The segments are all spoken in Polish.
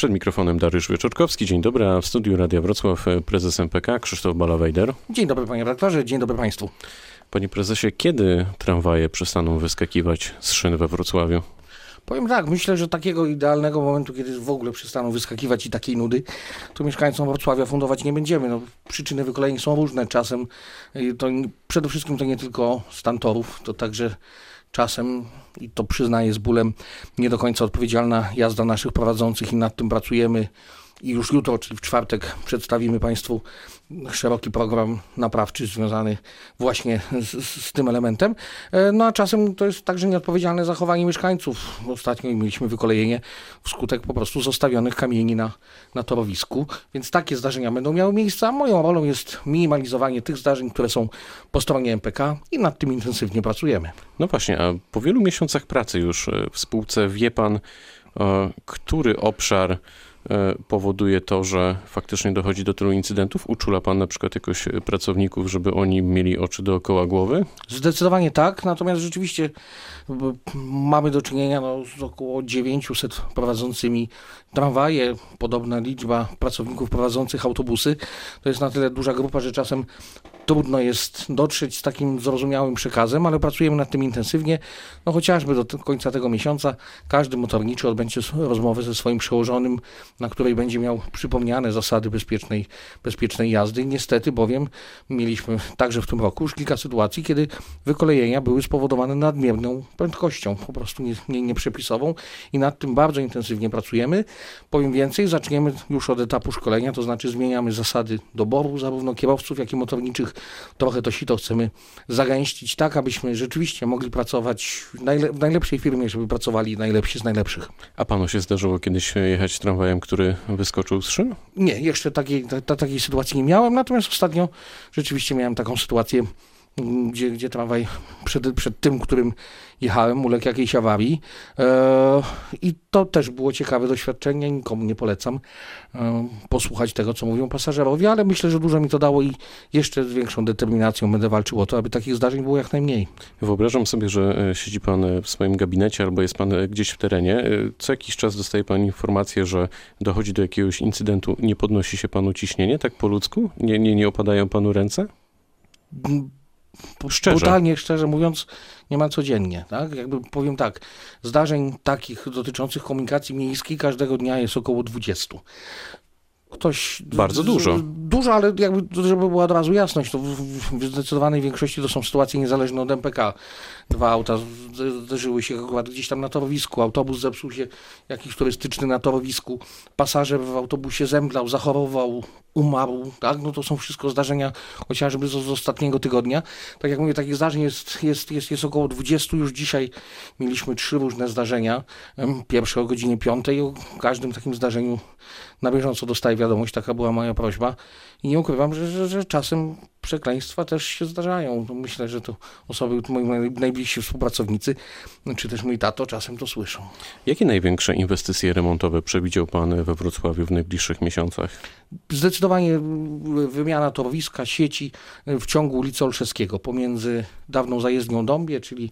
Przed mikrofonem Dariusz Wieczorkowski. Dzień dobry, a w studiu Radia Wrocław prezes MPK Krzysztof Balawejder. Dzień dobry panie redaktorze, dzień dobry państwu. Panie prezesie, kiedy tramwaje przestaną wyskakiwać z szyn we Wrocławiu? Powiem tak, myślę, że takiego idealnego momentu, kiedy w ogóle przestaną wyskakiwać i takiej nudy, to mieszkańcom Wrocławia fundować nie będziemy. No, przyczyny wykolejeń są różne. Czasem y, to przede wszystkim to nie tylko stan torów, to także czasem, i to przyznaję z bólem, nie do końca odpowiedzialna jazda naszych prowadzących i nad tym pracujemy. I już jutro, czyli w czwartek, przedstawimy Państwu szeroki program naprawczy związany właśnie z, z, tym elementem. E, no a czasem to jest także nieodpowiedzialne zachowanie mieszkańców. Ostatnio mieliśmy wykolejenie wskutek po prostu zostawionych kamieni na, na torowisku, więc takie zdarzenia będą miały miejsce, a moją rolą jest minimalizowanie tych zdarzeń, które są po stronie MPK i nad tym intensywnie pracujemy. No właśnie, a po wielu miesiącach pracy już e, w spółce wie Pan, e, który obszar powoduje to, że faktycznie dochodzi do tylu incydentów? Uczula pan na przykład jakoś pracowników, żeby oni mieli oczy dookoła głowy? Zdecydowanie tak, natomiast rzeczywiście mamy do czynienia no, z około 900 prowadzącymi tramwaje, podobna liczba pracowników prowadzących autobusy. To jest na tyle duża grupa, że czasem trudno jest dotrzeć z takim zrozumiałym przekazem, ale pracujemy nad tym intensywnie. No chociażby do końca tego miesiąca każdy motorniczy odbędzie rozmowę ze swoim przełożonym, na której będzie miał przypomniane zasady bezpiecznej, bezpiecznej jazdy. Niestety bowiem mieliśmy także w tym roku już kilka sytuacji, kiedy wykolejenia były spowodowane nadmierną prędkością, po prostu nieprzepisową nie, nie i nad tym bardzo intensywnie pracujemy. Powiem więcej, zaczniemy już od etapu szkolenia, to znaczy zmieniamy zasady doboru zarówno kierowców, jak i motorniczych. Trochę to sito chcemy zagęścić tak, abyśmy rzeczywiście mogli pracować w, najle w najlepszej firmie, żeby pracowali najlepsi z najlepszych. A panu się zdarzyło kiedyś jechać tramwajem, który wyskoczył z szyn? Nie, jeszcze takiej, ta, takiej sytuacji nie miałem, natomiast ostatnio rzeczywiście miałem taką sytuację gdzie, gdzie tramwaj przed, przed tym, którym jechałem, uległ jakiejś awarii. E, I to też było ciekawe doświadczenie, nikomu nie polecam e, posłuchać tego, co mówią pasażerowie, ale myślę, że dużo mi to dało i jeszcze z większą determinacją będę walczył o to, aby takich zdarzeń było jak najmniej. Wyobrażam sobie, że e, siedzi pan w swoim gabinecie albo jest pan gdzieś w terenie. Co jakiś czas dostaje pan informację, że dochodzi do jakiegoś incydentu, nie podnosi się panu ciśnienie, tak po ludzku? Nie, nie, nie opadają panu ręce? Szczerze. Brutalnie, szczerze mówiąc, nie ma codziennie. Tak? Jakby powiem tak, zdarzeń takich dotyczących komunikacji miejskiej każdego dnia jest około 20 ktoś... Bardzo dużo. Dużo, ale jakby, żeby była od razu jasność, to w zdecydowanej większości to są sytuacje niezależne od MPK. Dwa auta zderzyły się akurat gdzieś tam na torowisku, autobus zepsuł się jakiś turystyczny na torowisku, pasażer w autobusie zemdlał, zachorował, umarł, tak? No to są wszystko zdarzenia chociażby z, z ostatniego tygodnia. Tak jak mówię, takich zdarzeń jest, jest, jest, jest około 20. Już dzisiaj mieliśmy trzy różne zdarzenia. Pierwsze o godzinie 5. O każdym takim zdarzeniu na bieżąco dostaję wiadomość, taka była moja prośba. I nie ukrywam, że, że, że czasem przekleństwa też się zdarzają. Myślę, że to osoby, moi najbliżsi współpracownicy, czy też mój tato czasem to słyszą. Jakie największe inwestycje remontowe przewidział Pan we Wrocławiu w najbliższych miesiącach? Zdecydowanie wymiana torowiska, sieci w ciągu ulicy Olszewskiego pomiędzy dawną zajezdnią Dąbie, czyli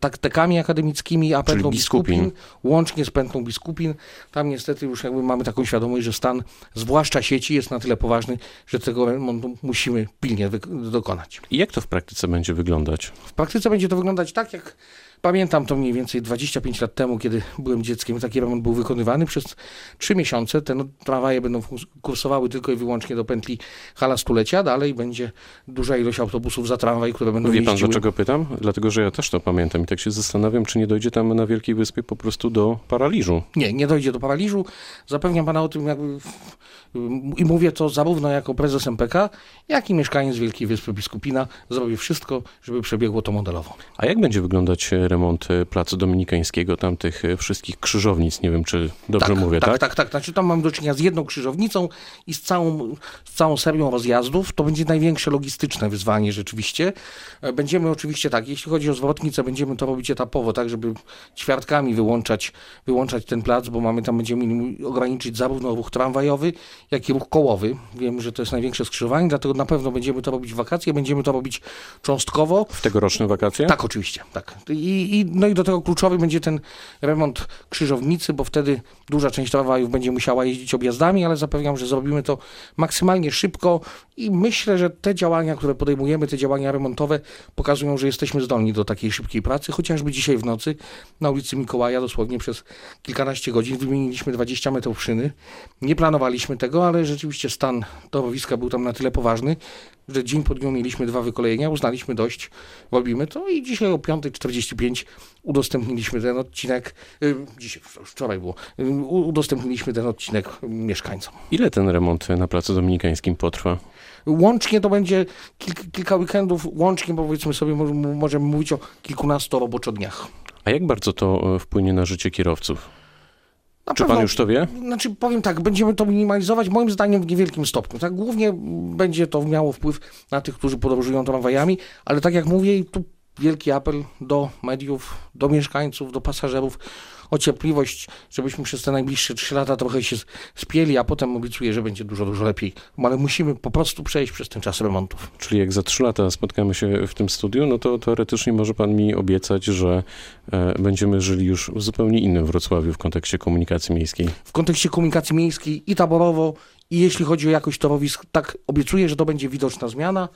taktekami akademickimi, a pętlą biskupin. biskupin, łącznie z pętlą biskupin. Tam niestety już jakby mamy taką świadomość, że stan, zwłaszcza sieci, jest na tyle poważny, że tego remontu musimy pilnie dokonać. I jak to w praktyce będzie wyglądać? W praktyce będzie to wyglądać tak, jak Pamiętam to mniej więcej 25 lat temu, kiedy byłem dzieckiem. Taki remont był wykonywany przez trzy miesiące. Te no, tramwaje będą kursowały tylko i wyłącznie do pętli hala stulecia. Dalej będzie duża ilość autobusów za tramwaj, które będą Wie pan, jeździły. dlaczego pytam? Dlatego, że ja też to pamiętam i tak się zastanawiam, czy nie dojdzie tam na Wielkiej Wyspie po prostu do paraliżu. Nie, nie dojdzie do paraliżu. Zapewniam pana o tym, jakby i mówię to zarówno jako prezes MPK, jak i mieszkaniec Wielkiej Wyspy Biskupina. Zrobię wszystko, żeby przebiegło to modelowo. A jak będzie wyglądać remont Placu Dominikańskiego, tam tych wszystkich krzyżownic, nie wiem czy dobrze tak, mówię, tak? Tak, tak, tak. Znaczy tam mam do czynienia z jedną krzyżownicą i z całą, z całą serią rozjazdów. To będzie największe logistyczne wyzwanie rzeczywiście. E, będziemy oczywiście tak, jeśli chodzi o zwrotnicę, będziemy to robić etapowo, tak żeby ćwiartkami wyłączać, wyłączać ten plac, bo mamy tam, będziemy ograniczyć zarówno ruch tramwajowy, jak i ruch kołowy. Wiem, że to jest największe skrzyżowanie, dlatego na pewno będziemy to robić w wakacje, będziemy to robić cząstkowo. W tegoroczne wakacje? Tak, oczywiście, tak. I I, no i do tego kluczowy będzie ten remont krzyżownicy, bo wtedy duża część tramwajów będzie musiała jeździć objazdami, ale zapewniam, że zrobimy to maksymalnie szybko i myślę, że te działania, które podejmujemy, te działania remontowe pokazują, że jesteśmy zdolni do takiej szybkiej pracy. Chociażby dzisiaj w nocy na ulicy Mikołaja dosłownie przez kilkanaście godzin wymieniliśmy 20 metrów szyny. Nie planowaliśmy tego, ale rzeczywiście stan torowiska był tam na tyle poważny, że dzień po dniu mieliśmy dwa wykolejenia, uznaliśmy dość, robimy to i dzisiaj o 5.45 udostępniliśmy ten odcinek, y, dzisiaj, wczoraj było, y, udostępniliśmy ten odcinek mieszkańcom. Ile ten remont na Placu Dominikańskim potrwa? Łącznie to będzie kilka, kilka weekendów, łącznie powiedzmy sobie, możemy mówić o kilkunastu roboczo-dniach. A jak bardzo to e, wpłynie na życie kierowców? Na Czy pewno, pan już to wie? Znaczy, powiem tak, będziemy to minimalizować, moim zdaniem w niewielkim stopniu. Tak, głównie będzie to miało wpływ na tych, którzy podróżują tramwajami, ale tak jak mówię, tu wielki apel do mediów, do mieszkańców, do pasażerów o cierpliwość, żebyśmy przez te najbliższe trzy lata trochę się spieli, a potem obiecuję, że będzie dużo, dużo lepiej. Ale musimy po prostu przejść przez ten czas remontów. Czyli jak za trzy lata spotkamy się w tym studiu, no to teoretycznie może pan mi obiecać, że e, będziemy żyli już w zupełnie innym Wrocławiu w kontekście komunikacji miejskiej. W kontekście komunikacji miejskiej i taborowo, i jeśli chodzi o jakość torowisk, tak obiecuję, że to będzie widoczna zmiana.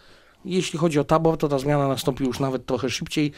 Jeśli chodzi o tabor, to ta zmiana nastąpi już nawet trochę szybciej.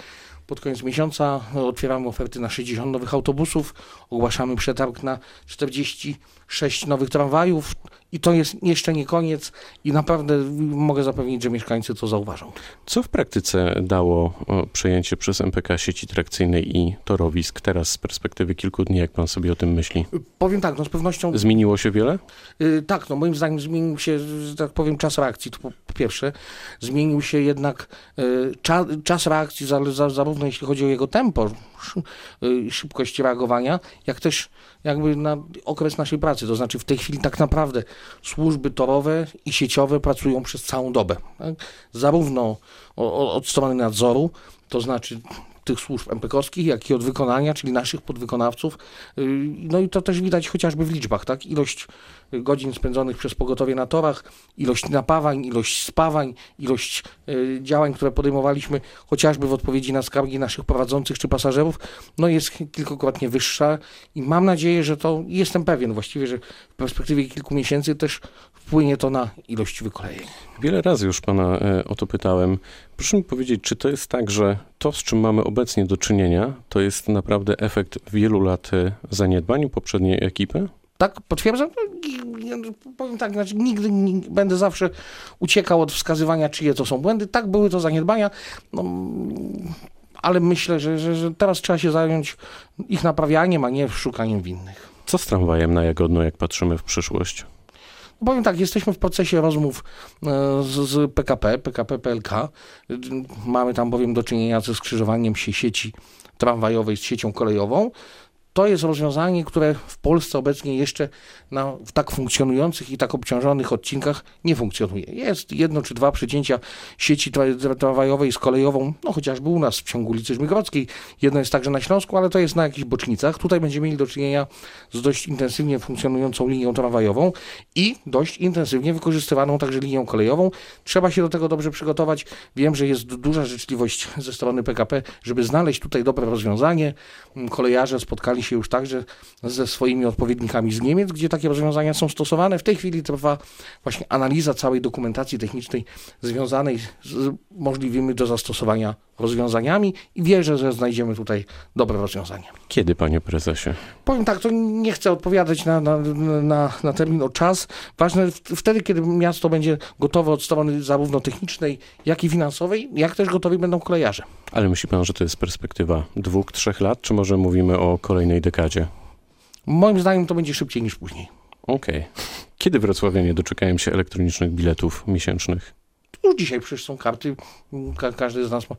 Pod koniec miesiąca otwieramy oferty na 60 nowych autobusów, ogłaszamy przetarg na 46 nowych tramwajów i to jest jeszcze nie koniec i naprawdę mogę zapewnić, że mieszkańcy to zauważą. Co w praktyce dało przejęcie przez MPK sieci trakcyjnej i torowisk teraz z perspektywy kilku dni, jak pan sobie o tym myśli? Powiem tak, no z pewnością... Zmieniło się wiele? Yy, tak, no moim zdaniem zmienił się, że tak powiem, czas reakcji, to po, po pierwsze. Zmienił się jednak yy, cza, czas reakcji za, za, zarówno jeśli chodzi o jego tempo, yy, szybkość reagowania, jak też jakby na okres naszej pracy. To znaczy w tej chwili tak naprawdę służby torowe i sieciowe pracują przez całą dobę. Tak? Zarówno od strony nadzoru, to znaczy tych służb MPK-owskich, jak i od wykonania, czyli naszych podwykonawców. Y, no i to też widać chociażby w liczbach, tak? Ilość godzin spędzonych przez pogotowie na torach, ilość napawań, ilość spawań, ilość y, działań, które podejmowaliśmy chociażby w odpowiedzi na skargi naszych prowadzących czy pasażerów, no jest kilkukrotnie wyższa i mam nadzieję, że to, jestem pewien właściwie, że w perspektywie kilku miesięcy też wpłynie to na ilość wykolejeń. Wiele razy już pana e, o to pytałem. Proszę mi powiedzieć, czy to jest tak, że to, z czym mamy obecnie do czynienia, to jest naprawdę efekt wielu lat e, zaniedbań poprzedniej ekipy? Tak, potwierdzam. No, powiem tak, znaczy nigdy nie, będę zawsze uciekał od wskazywania, czyje to są błędy. Tak, były to zaniedbania, no, ale myślę, że, że, że teraz trzeba się zająć ich naprawianiem, a nie szukaniem winnych. Co z tramwajem na Jagodno, jak patrzymy w przyszłość? Powiem tak, jesteśmy w procesie rozmów e, z, z PKP, PKP PLK. Mamy tam bowiem do czynienia ze skrzyżowaniem się sieci tramwajowej z siecią kolejową to jest rozwiązanie, które w Polsce obecnie jeszcze na, w tak funkcjonujących i tak obciążonych odcinkach nie funkcjonuje. Jest jedno czy dwa przecięcia sieci tramwajowej z kolejową, no chociażby u nas w ciągu ulicy Żmigrodzkiej. Jedno jest także na Śląsku, ale to jest na jakichś bocznicach. Tutaj będziemy mieli do czynienia z dość intensywnie funkcjonującą linią tramwajową i dość intensywnie wykorzystywaną także linią kolejową. Trzeba się do tego dobrze przygotować. Wiem, że jest duża życzliwość ze strony PKP, żeby znaleźć tutaj dobre rozwiązanie. Kolejarze spotkali się już także ze swoimi odpowiednikami z Niemiec, gdzie takie rozwiązania są stosowane. W tej chwili trwa właśnie analiza całej dokumentacji technicznej związanej z możliwymi do zastosowania rozwiązaniami i wierzę, że znajdziemy tutaj dobre rozwiązanie. Kiedy, panie prezesie? Powiem tak, to nie chcę odpowiadać na, na, na, na termin o czas. Ważne wtedy, kiedy miasto będzie gotowe od strony zarówno technicznej, jak i finansowej, jak też gotowi będą kolejarze. Ale myśli pan, że to jest perspektywa dwóch, trzech lat, czy może mówimy o kolejnej dekadzie? Moim zdaniem to będzie szybciej niż później. Okej. Okay. Kiedy wrocławianie doczekają się elektronicznych biletów miesięcznych? Już dzisiaj przecież są karty, ka każdy z nas ma,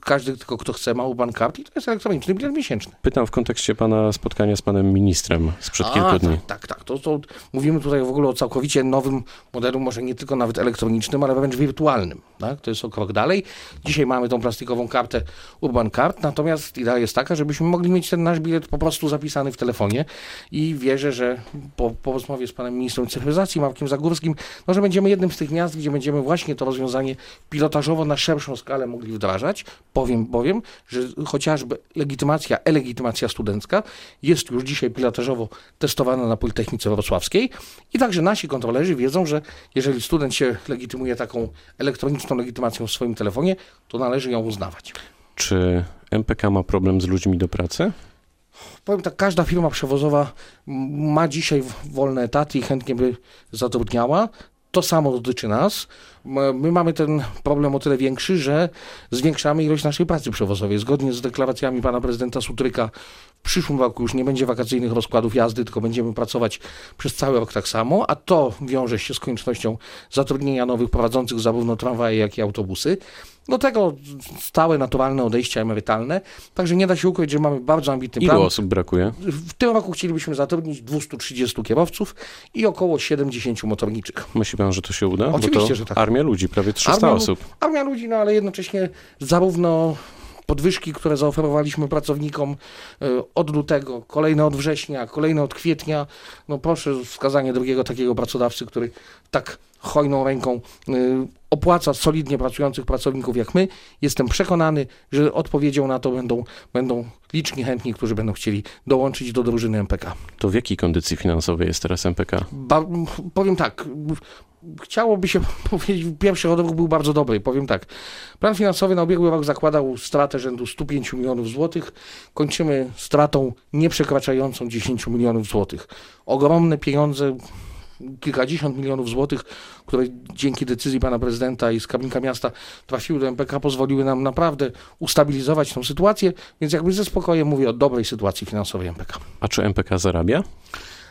każdy tylko kto chce ma uban kart i to jest elektroniczny bilet miesięczny. Pytam w kontekście pana spotkania z panem ministrem sprzed A, kilku dni. Tak, tak. tak. To, to mówimy tutaj w ogóle o całkowicie nowym modelu, może nie tylko nawet elektronicznym, ale wręcz wirtualnym. Tak? To jest o krok dalej. Dzisiaj mamy tą plastikową kartę Urban Card, natomiast idea jest taka, żebyśmy mogli mieć ten nasz bilet po prostu zapisany w telefonie i wierzę, że po, po rozmowie z panem ministrem cyfryzacji, Markiem Zagórskim, no, że będziemy jednym z tych miast, gdzie będziemy właśnie to rozwiązanie pilotażowo na szerszą skalę mogli wdrażać. Powiem bowiem, że chociażby legitymacja, e-legitymacja studencka jest już dzisiaj pilotażowo testowana na Politechnice Wrocławskiej i także nasi kontrolerzy wiedzą, że jeżeli student się legitymuje taką elektroniczną legitymacją w swoim telefonie, to należy ją uznawać. Czy MPK ma problem z ludźmi do pracy? Powiem tak, każda firma przewozowa ma dzisiaj wolne etaty i chętnie by zatrudniała. To samo dotyczy nas. My mamy ten problem o tyle większy, że zwiększamy ilość naszej pracy przewozowej. Zgodnie z deklaracjami pana prezydenta Sutryka w przyszłym roku już nie będzie wakacyjnych rozkładów jazdy, tylko będziemy pracować przez cały rok tak samo, a to wiąże się z koniecznością zatrudnienia nowych prowadzących zarówno tramwaje, jak i autobusy. Do tego stałe, naturalne odejścia emerytalne. Także nie da się ukryć, że mamy bardzo ambitny Ilu plan. osób brakuje? W tym roku chcielibyśmy zatrudnić 230 kierowców i około 70 motorniczych. Myśli pan, że to się uda? Oczywiście, Bo to że tak. armia ludzi, prawie 300 Armia osób. Armia ludzi, no ale jednocześnie zarówno podwyżki, które zaoferowaliśmy pracownikom y, od lutego, kolejne od września, kolejne od kwietnia. No proszę wskazanie drugiego takiego pracodawcy, który tak hojną ręką y, opłaca solidnie pracujących pracowników jak my. Jestem przekonany, że odpowiedzią na to będą, będą liczni chętni, którzy będą chcieli dołączyć do drużyny MPK. To w jakiej kondycji finansowej jest teraz MPK? Ba- powiem tak. Chciałoby się powiedzieć, pierwszy odruch był bardzo dobry. Powiem tak. Plan finansowy na ubiegły rok zakładał stratę rzędu 105 milionów złotych. Kończymy stratą nieprzekraczającą 10 milionów złotych. Ogromne pieniądze, kilkadziesiąt milionów złotych, które dzięki decyzji pana prezydenta i skarbnika miasta trafiły do MPK, pozwoliły nam naprawdę ustabilizować tą sytuację, więc jakby ze spokojem mówię o dobrej sytuacji finansowej MPK. A czy MPK zarabia?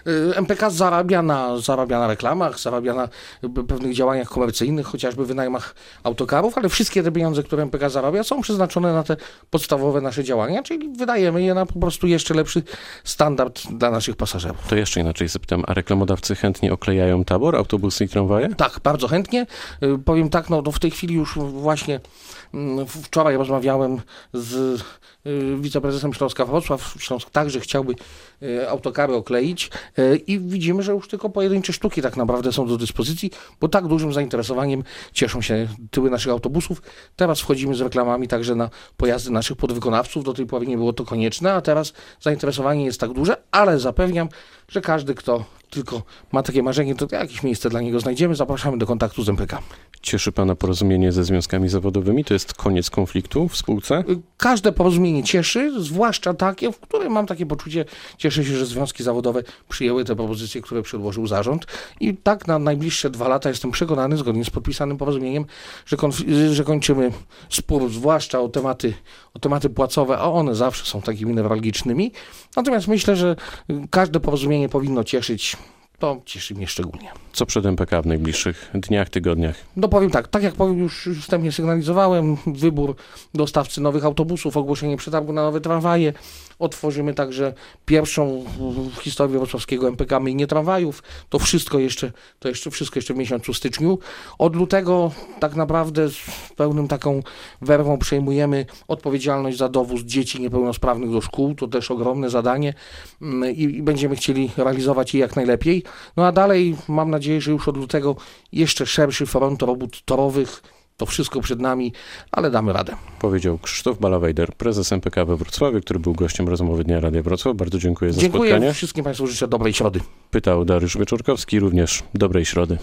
Y, MPK zarabia na, zarabia na reklamach, zarabia na y, pewnych działaniach komercyjnych, chociażby wynajmach autokarów, ale wszystkie te pieniądze, które MPK zarabia, są przeznaczone na te podstawowe nasze działania, czyli wydajemy je na po prostu jeszcze lepszy standard dla naszych pasażerów. To jeszcze inaczej zapytam, a reklamodawcy chętnie oklejają tabor, autobusy i tramwaje? Tak, bardzo chętnie. Y, Powiem tak, no, no w tej chwili już właśnie mm, wczoraj rozmawiałem z wiceprezesem Śląska Wrocław. Śląsk także chciałby autokary okleić i widzimy, że już tylko pojedyncze sztuki tak naprawdę są do dyspozycji, bo tak dużym zainteresowaniem cieszą się tyły naszych autobusów. Teraz wchodzimy z reklamami także na pojazdy naszych podwykonawców. Do tej pory nie było to konieczne, a teraz zainteresowanie jest tak duże, ale zapewniam, że każdy, kto tylko ma takie marzenie, to jakieś miejsce dla niego znajdziemy. Zapraszamy do kontaktu z MPK. Cieszy pana porozumienie ze związkami zawodowymi? To jest koniec konfliktu w spółce? Każde porozumienie cieszy, zwłaszcza takie, w którym mam takie poczucie, cieszę się, że związki zawodowe przyjęły te propozycje, które przedłożył zarząd i tak na najbliższe dwa lata jestem przekonany, zgodnie z podpisanym porozumieniem, że, że kończymy spór, zwłaszcza o tematy, o tematy płacowe, a one zawsze są takimi newralgicznymi. Natomiast myślę, że y, każde porozumienie powinno cieszyć, to cieszy mnie szczególnie. Co przed MPK w najbliższych dniach, tygodniach? No powiem tak, tak jak powiem, już wstępnie sygnalizowałem, wybór dostawcy nowych autobusów, ogłoszenie przetargu na nowe tramwaje. Otworzymy także pierwszą w historii wrocławskiego MPK myjnie tramwajów. To wszystko jeszcze, to jeszcze wszystko jeszcze w miesiącu styczniu. Od lutego tak naprawdę z pełnym taką werwą przejmujemy odpowiedzialność za dowóz dzieci niepełnosprawnych do szkół. To też ogromne zadanie mm, i, i będziemy chcieli realizować je jak najlepiej. No a dalej mam nadzieję, że już od lutego jeszcze szerszy front robót torowych. To wszystko przed nami, ale damy radę. Powiedział Krzysztof Balawejder, prezes MPK we Wrocławiu, który był gościem rozmowy Dnia Radia Wrocław. Bardzo dziękuję za Dziękuję spotkanie. wszystkim Państwu, życzę dobrej środy. Pytał Dariusz Wieczorkowski, również dobrej środy.